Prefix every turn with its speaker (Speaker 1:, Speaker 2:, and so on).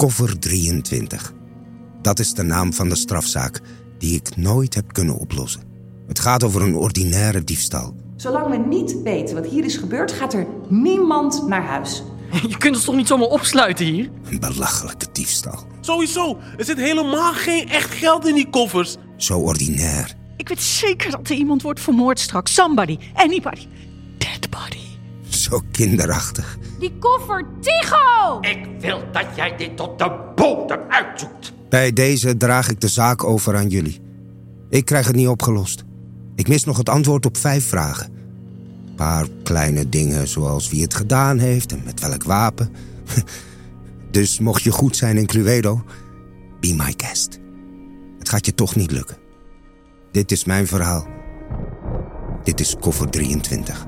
Speaker 1: Koffer 23. Dat is de naam van de strafzaak die ik nooit heb kunnen oplossen. Het gaat over een ordinaire diefstal.
Speaker 2: Zolang we niet weten wat hier is gebeurd, gaat er niemand naar huis.
Speaker 3: Je kunt ons toch niet zomaar opsluiten hier?
Speaker 1: Een belachelijke diefstal.
Speaker 4: Sowieso, er zit helemaal geen echt geld in die koffers.
Speaker 1: Zo ordinair.
Speaker 5: Ik weet zeker dat er iemand wordt vermoord straks. Somebody, anybody.
Speaker 1: Zo kinderachtig.
Speaker 6: Die koffer, Tigo!
Speaker 7: Ik wil dat jij dit tot de bodem uitzoekt.
Speaker 1: Bij deze draag ik de zaak over aan jullie. Ik krijg het niet opgelost. Ik mis nog het antwoord op vijf vragen. Een paar kleine dingen zoals wie het gedaan heeft en met welk wapen. Dus mocht je goed zijn in Cluedo, be my guest. Het gaat je toch niet lukken. Dit is mijn verhaal. Dit is koffer 23.